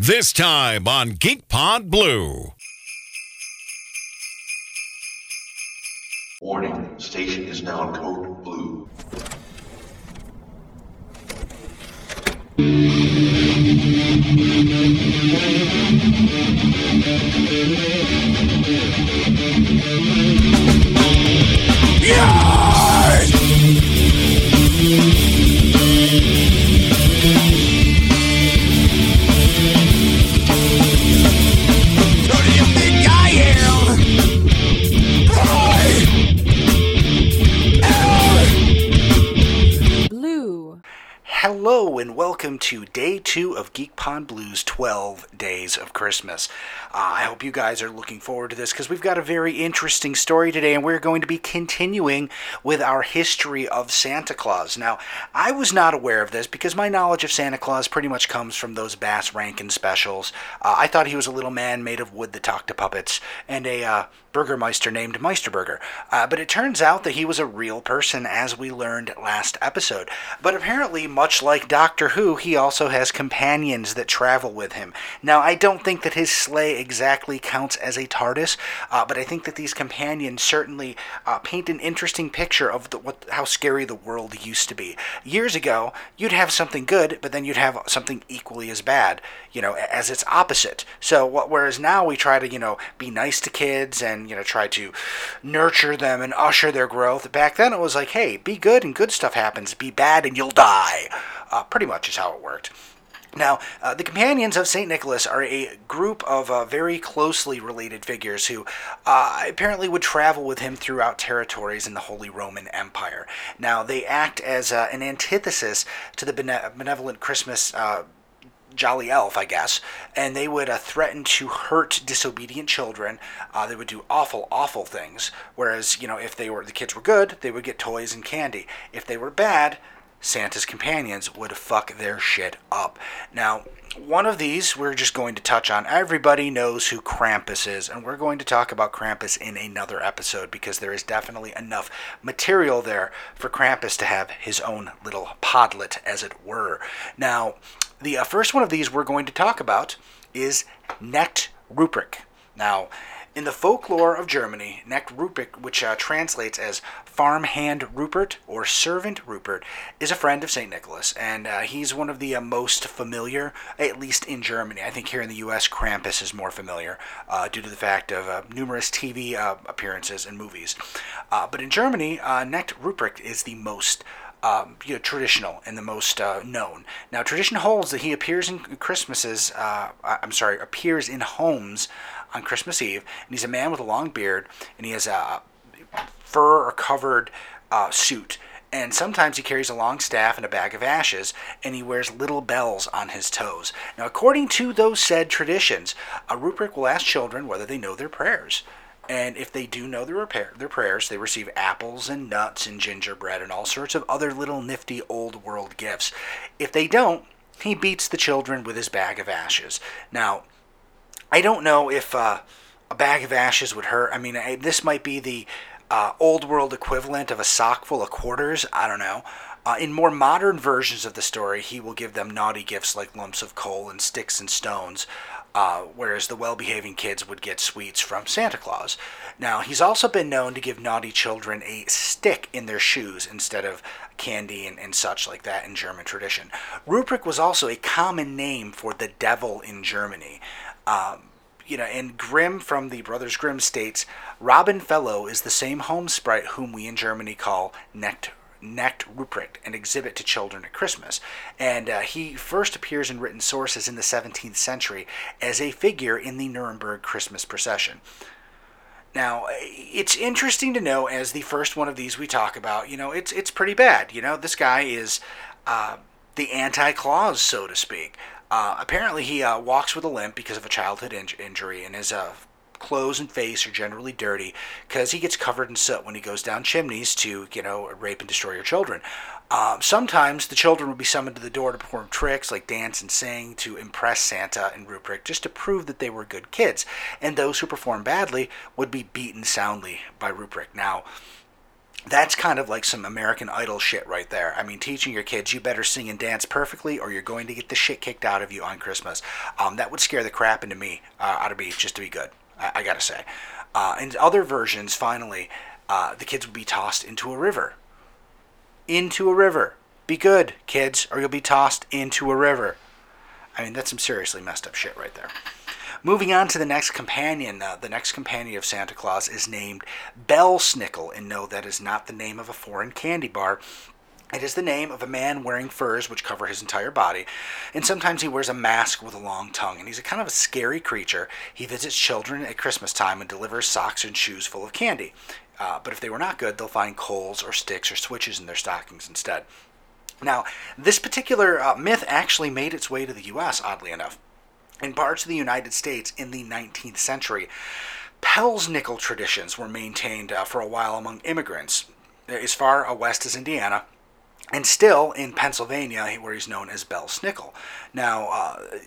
This time on Geek Pod Blue. Warning, station is now code blue. Blue. Welcome to day two of Geek Pod Blues 12 Days of Christmas. Uh, I hope you guys are looking forward to this because we've got a very interesting story today and we're going to be continuing with our history of Santa Claus. Now, I was not aware of this because my knowledge of Santa Claus pretty much comes from those Bass Rankin specials. Uh, I thought he was a little man made of wood that talked to puppets and a uh, Burgermeister named Meisterburger. Uh, but it turns out that he was a real person, as we learned last episode. But apparently, much like Doctor Who, he also has companions that travel with him. Now, I don't think that his sleigh exactly counts as a TARDIS, uh, but I think that these companions certainly uh, paint an interesting picture of the, what how scary the world used to be. Years ago, you'd have something good, but then you'd have something equally as bad, you know, as its opposite. So, what, whereas now we try to, you know, be nice to kids and, you know, try to nurture them and usher their growth. Back then, it was like, hey, be good and good stuff happens. Be bad and you'll die. Uh, pretty much is how it worked. Now, uh, the companions of St. Nicholas are a group of uh, very closely related figures who uh, apparently would travel with him throughout territories in the Holy Roman Empire. Now, they act as uh, an antithesis to the bene- benevolent Christmas. Uh, Jolly Elf, I guess, and they would uh, threaten to hurt disobedient children. Uh, they would do awful, awful things. Whereas, you know, if they were the kids were good, they would get toys and candy. If they were bad, Santa's companions would fuck their shit up. Now, one of these we're just going to touch on. Everybody knows who Krampus is, and we're going to talk about Krampus in another episode because there is definitely enough material there for Krampus to have his own little podlet, as it were. Now, the uh, first one of these we're going to talk about is Knecht Ruprecht. Now, in the folklore of Germany, Knecht Ruprecht, which uh, translates as farmhand Rupert or servant Rupert, is a friend of St. Nicholas, and uh, he's one of the uh, most familiar, at least in Germany. I think here in the U.S., Krampus is more familiar uh, due to the fact of uh, numerous TV uh, appearances and movies. But in Germany, Knecht Ruprecht is the most um, you know, traditional and the most uh, known. Now, tradition holds that he appears in Christmases. Uh, I'm sorry, appears in homes on Christmas Eve, and he's a man with a long beard, and he has a fur or covered uh, suit. And sometimes he carries a long staff and a bag of ashes, and he wears little bells on his toes. Now, according to those said traditions, a Rupert will ask children whether they know their prayers. And if they do know their, repair, their prayers, they receive apples and nuts and gingerbread and all sorts of other little nifty old world gifts. If they don't, he beats the children with his bag of ashes. Now, I don't know if uh, a bag of ashes would hurt. I mean, I, this might be the uh, old world equivalent of a sock full of quarters. I don't know. Uh, in more modern versions of the story, he will give them naughty gifts like lumps of coal and sticks and stones, uh, whereas the well behaving kids would get sweets from Santa Claus. Now, he's also been known to give naughty children a stick in their shoes instead of candy and, and such like that in German tradition. Ruprecht was also a common name for the devil in Germany. Um, you know, and Grimm from the Brothers Grimm states Robin Fellow is the same home sprite whom we in Germany call Knecht Knecht Ruprecht, an exhibit to children at Christmas. And uh, he first appears in written sources in the 17th century as a figure in the Nuremberg Christmas procession. Now, it's interesting to know as the first one of these we talk about, you know, it's it's pretty bad. You know, this guy is uh, the anti-Claus, so to speak. Uh, apparently, he uh, walks with a limp because of a childhood in- injury, and his uh, clothes and face are generally dirty because he gets covered in soot when he goes down chimneys to, you know, rape and destroy your children. Um, sometimes the children would be summoned to the door to perform tricks like dance and sing to impress Santa and Ruprecht just to prove that they were good kids. And those who performed badly would be beaten soundly by Ruprecht. Now, that's kind of like some American Idol shit right there. I mean, teaching your kids you better sing and dance perfectly, or you're going to get the shit kicked out of you on Christmas. Um, that would scare the crap into me, uh, out of me, just to be good. I, I gotta say. Uh, in other versions, finally, uh, the kids would be tossed into a river. Into a river. Be good, kids, or you'll be tossed into a river. I mean, that's some seriously messed up shit right there. Moving on to the next companion. Uh, the next companion of Santa Claus is named Belsnickel, and no, that is not the name of a foreign candy bar. It is the name of a man wearing furs which cover his entire body, and sometimes he wears a mask with a long tongue, and he's a kind of a scary creature. He visits children at Christmas time and delivers socks and shoes full of candy. Uh, but if they were not good, they'll find coals or sticks or switches in their stockings instead. Now, this particular uh, myth actually made its way to the U.S., oddly enough. In parts of the United States in the 19th century, Pelsnickel traditions were maintained uh, for a while among immigrants as far west as Indiana and still in Pennsylvania, where he's known as Belsnickel. Now, uh,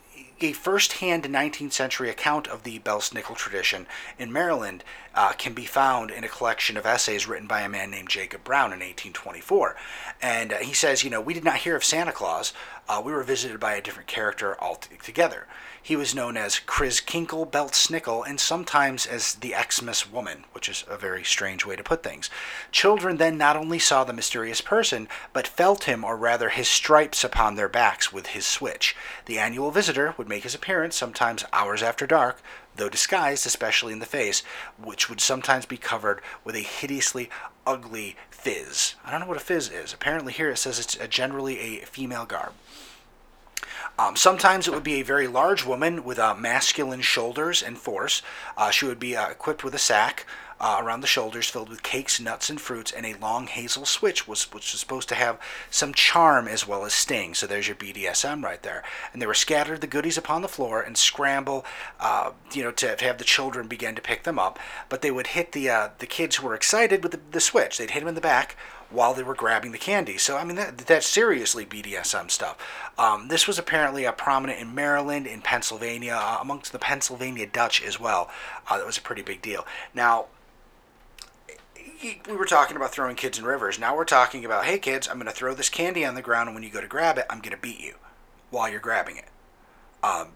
a first-hand 19th century account of the Belsnickel tradition in Maryland uh, can be found in a collection of essays written by a man named Jacob Brown in 1824. And uh, he says, you know, we did not hear of Santa Claus. Uh, we were visited by a different character altogether. He was known as Chris Kinkle Belt Snickle and sometimes as the Xmas Woman, which is a very strange way to put things. Children then not only saw the mysterious person, but felt him, or rather his stripes upon their backs with his switch. The annual visitor would make his appearance sometimes hours after dark, though disguised, especially in the face, which would sometimes be covered with a hideously ugly phiz. I don't know what a phiz is. Apparently, here it says it's a generally a female garb. Um, sometimes it would be a very large woman with uh, masculine shoulders and force. Uh, she would be uh, equipped with a sack uh, around the shoulders filled with cakes, nuts, and fruits, and a long hazel switch, was, which was supposed to have some charm as well as sting. So there's your BDSM right there. And they were scattered the goodies upon the floor and scramble, uh, you know, to, to, have the children begin to pick them up. But they would hit the uh, the kids who were excited with the, the switch. They'd hit them in the back while they were grabbing the candy. So, I mean, that, that's seriously BDSM stuff. Um, this was apparently uh, prominent in Maryland, in Pennsylvania, uh, amongst the Pennsylvania Dutch as well. Uh, that was a pretty big deal. Now, we were talking about throwing kids in rivers. Now we're talking about, hey, kids, I'm going to throw this candy on the ground, and when you go to grab it, I'm going to beat you while you're grabbing it. Um,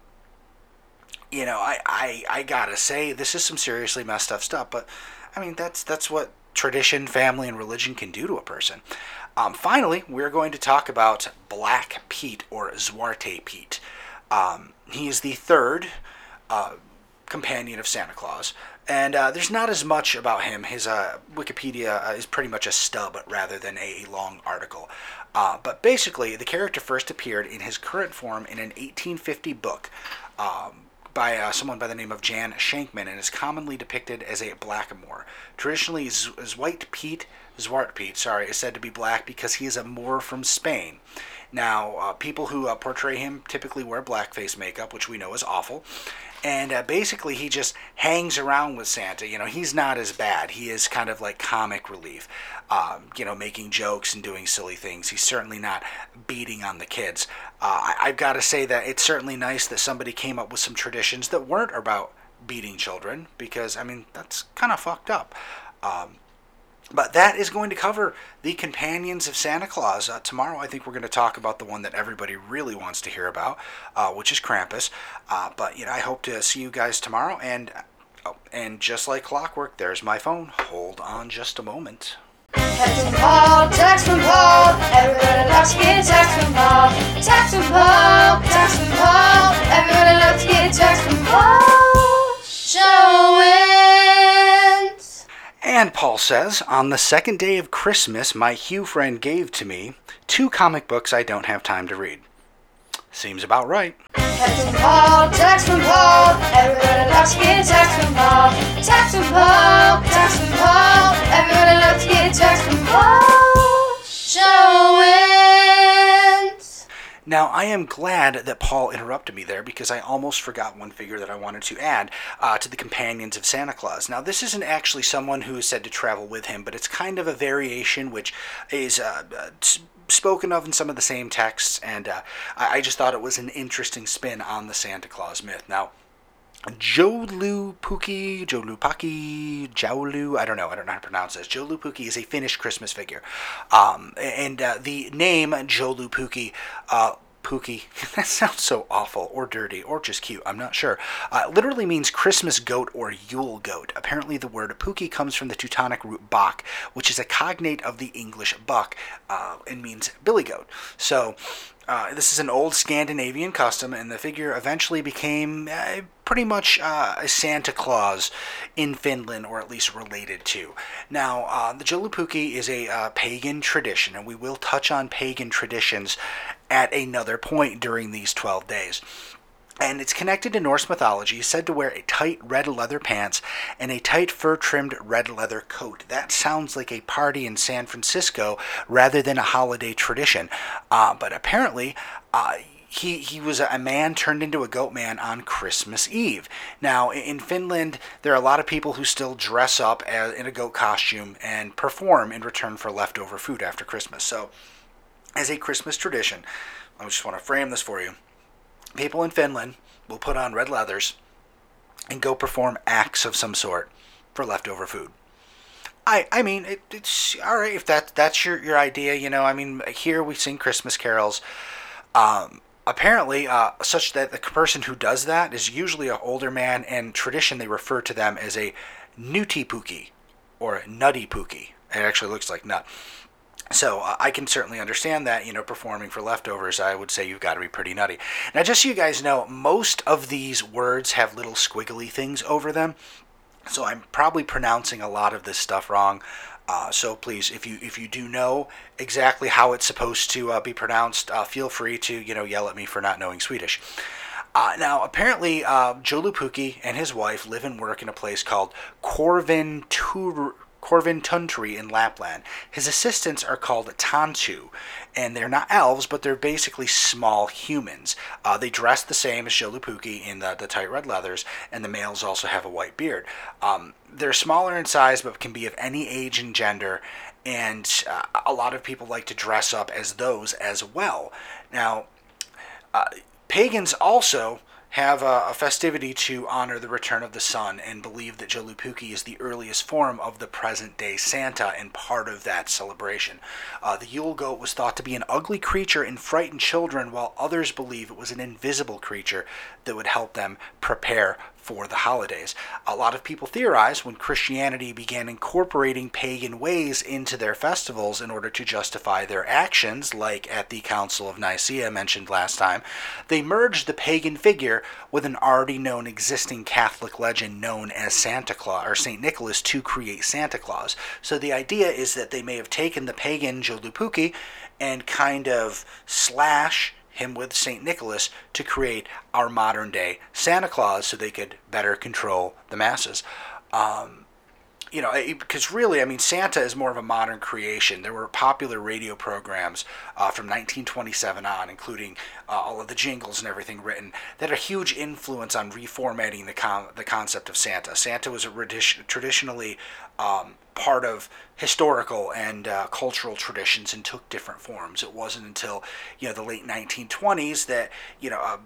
you know, I, I, I gotta say, this is some seriously messed up stuff, but I mean, that's that's what tradition, family, and religion can do to a person. Um, finally, we're going to talk about Black Pete or Zwarte Pete. Um, he is the third uh, companion of Santa Claus, and uh, there's not as much about him. His uh, Wikipedia uh, is pretty much a stub rather than a long article. Uh, but basically, the character first appeared in his current form in an 1850 book. Um, by uh, someone by the name of Jan Schenkman and is commonly depicted as a blackamoor. Traditionally, Zwarte Pete, Zwart Pete, sorry, is said to be black because he is a Moor from Spain. Now, uh, people who uh, portray him typically wear blackface makeup, which we know is awful. And uh, basically, he just hangs around with Santa. You know, he's not as bad. He is kind of like comic relief, um, you know, making jokes and doing silly things. He's certainly not beating on the kids. Uh, I- have got to say that it's certainly nice that somebody came up with some traditions that weren't about beating children, because, I mean, that's kind of fucked up. Um, but that is going to cover the companions of Santa Claus. Uh, tomorrow, I think we're going to talk about the one that everybody really wants to hear about, uh, which is Krampus. Uh, but you know, I hope to see you guys tomorrow. And oh, and just like clockwork, there's my phone. Hold on just a moment. Text from Paul, text from Paul, everybody And Paul says, on the second day of Christmas, my Hugh friend gave to me two comic books I don't have time to read. Seems about right. Text from Paul, text from Paul, everybody loves to get text from Paul. Text from Paul, text from Paul, everybody loves to get text from Paul. Show wins. Now, I am glad that Paul interrupted me there because I almost forgot one figure that I wanted to add uh, to the companions of Santa Claus. Now, this isn't actually someone who is said to travel with him, but it's kind of a variation which is uh, uh, spoken of in some of the same texts, and uh, I-, I just thought it was an interesting spin on the Santa Claus myth. Now, Joulupukki, Joulupaki, Joulu, I don't know, I don't know how to pronounce this. Joulupukki is a Finnish Christmas figure. Um, and uh, the name Joulupukki, uh, Pookie, that sounds so awful or dirty or just cute, I'm not sure. Uh, literally means Christmas goat or Yule goat. Apparently, the word Pookie comes from the Teutonic root bok, which is a cognate of the English buck uh, and means billy goat. So, uh, this is an old Scandinavian custom, and the figure eventually became uh, pretty much uh, a Santa Claus in Finland, or at least related to. Now, uh, the Joulupukki is a uh, pagan tradition, and we will touch on pagan traditions at another point during these 12 days and it's connected to Norse mythology, said to wear a tight red leather pants and a tight fur trimmed red leather coat. That sounds like a party in San Francisco rather than a holiday tradition. Uh, but apparently, uh, he, he was a man turned into a goat man on Christmas Eve. Now, in Finland, there are a lot of people who still dress up as, in a goat costume and perform in return for leftover food after Christmas. So, as a Christmas tradition, I just want to frame this for you people in Finland will put on red leathers and go perform acts of some sort for leftover food. I, I mean, it, it's all right if that that's your, your idea. You know, I mean, here we sing Christmas carols. Um, apparently, uh, such that the person who does that is usually an older man, and tradition they refer to them as a nutty pookie or nutty pookie. It actually looks like nut. So uh, I can certainly understand that, you know, performing for leftovers, I would say you've got to be pretty nutty. Now, just so you guys know, most of these words have little squiggly things over them. So I'm probably pronouncing a lot of this stuff wrong. Uh, so please, if you if you do know exactly how it's supposed to uh, be pronounced, uh, feel free to you know yell at me for not knowing Swedish. Uh, now, apparently, uh, Joulupukki and his wife live and work in a place called Corvin Korvatunturi in Lapland. His assistants are called Tantu, and they're not elves, but they're basically small humans. Uh, they dress the same as Joulupukki in the, the tight red leathers, and the males also have a white beard. Um, they're smaller in size, but can be of any age and gender, and uh, a lot of people like to dress up as those as well. Now, uh, pagans also have a, a, festivity to honor the return of the sun and believe that Joulupukki is the earliest form of the present day Santa and part of that celebration. Uh, the Yule goat was thought to be an ugly creature and frighten children, while others believe it was an invisible creature that would help them prepare for the holidays. A lot of people theorize when Christianity began incorporating pagan ways into their festivals in order to justify their actions, like at the Council of Nicaea mentioned last time, they merged the pagan figure with an already known existing Catholic legend known as Santa Claus or St. Nicholas to create Santa Claus. So the idea is that they may have taken the pagan Joulupukki and kind of slash him with St. Nicholas to create our modern day Santa Claus so they could better control the masses. Um, you know, because really, I mean, Santa is more of a modern creation. There were popular radio programs uh, from 1927 on, including uh, all of the jingles and everything written, that had a huge influence on reformatting the con- the concept of Santa. Santa was a radi- traditionally um, part of historical and uh, cultural traditions and took different forms. It wasn't until you know the late 1920s that you know uh,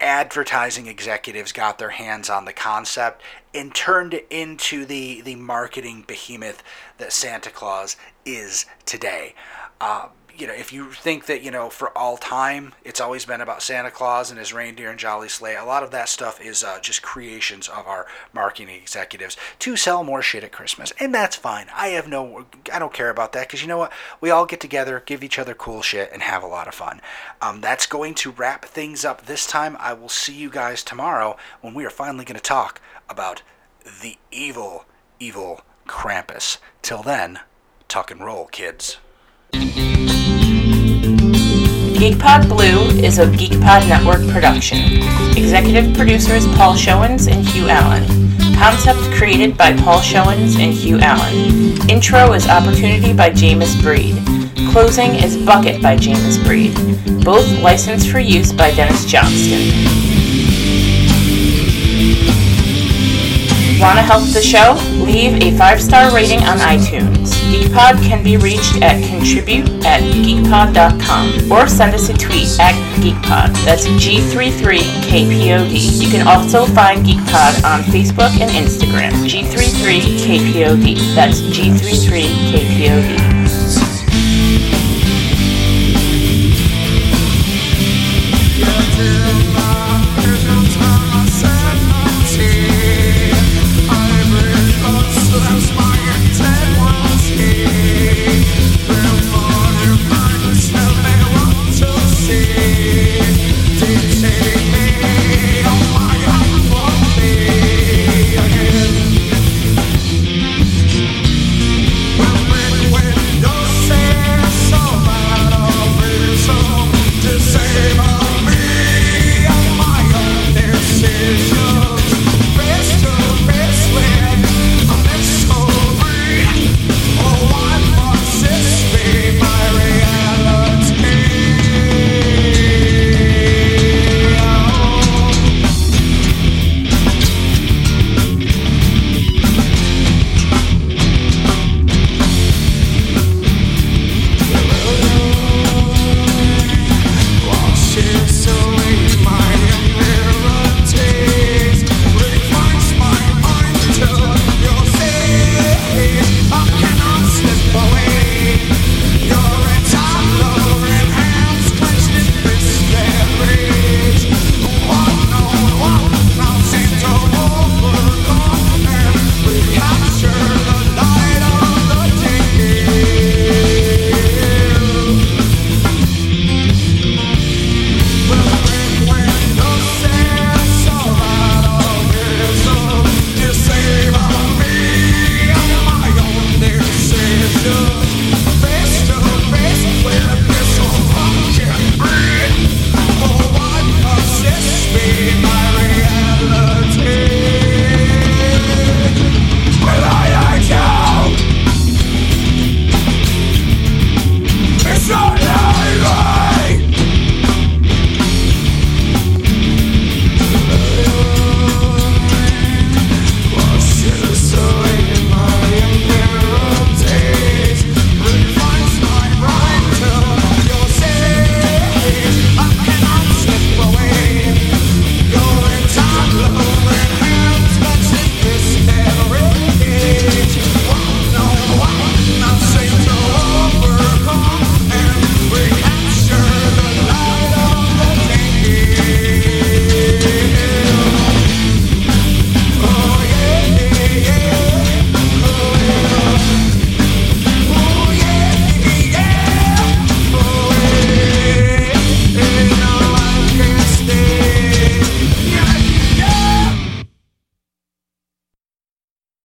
advertising executives got their hands on the concept and turned it into the the marketing behemoth that Santa Claus is today. Uh, you know, if you think that, you know, for all time, it's always been about Santa Claus and his reindeer and jolly sleigh, a lot of that stuff is uh, just creations of our marketing executives to sell more shit at Christmas. And that's fine. I have no, I don't care about that because you know what? We all get together, give each other cool shit, and have a lot of fun. Um, that's going to wrap things up this time. I will see you guys tomorrow when we are finally going to talk about the evil, evil Krampus. Till then, tuck and roll, kids. GeekPod Blue is a GeekPod Network production. Executive producers Paul Showens and Hugh Allen. Concept created by Paul Showens and Hugh Allen. Intro is Opportunity by Jameis Breed. Closing is Bucket by Jameis Breed. Both licensed for use by Dennis Johnston. Want to help the show? Leave a five star rating on iTunes. Geek GeekPod can be reached at contribute at geekpod.com or send us a tweet at GeekPod. That's G33KPOD. You can also find GeekPod on Facebook and Instagram. G33KPOD. That's G33KPOD.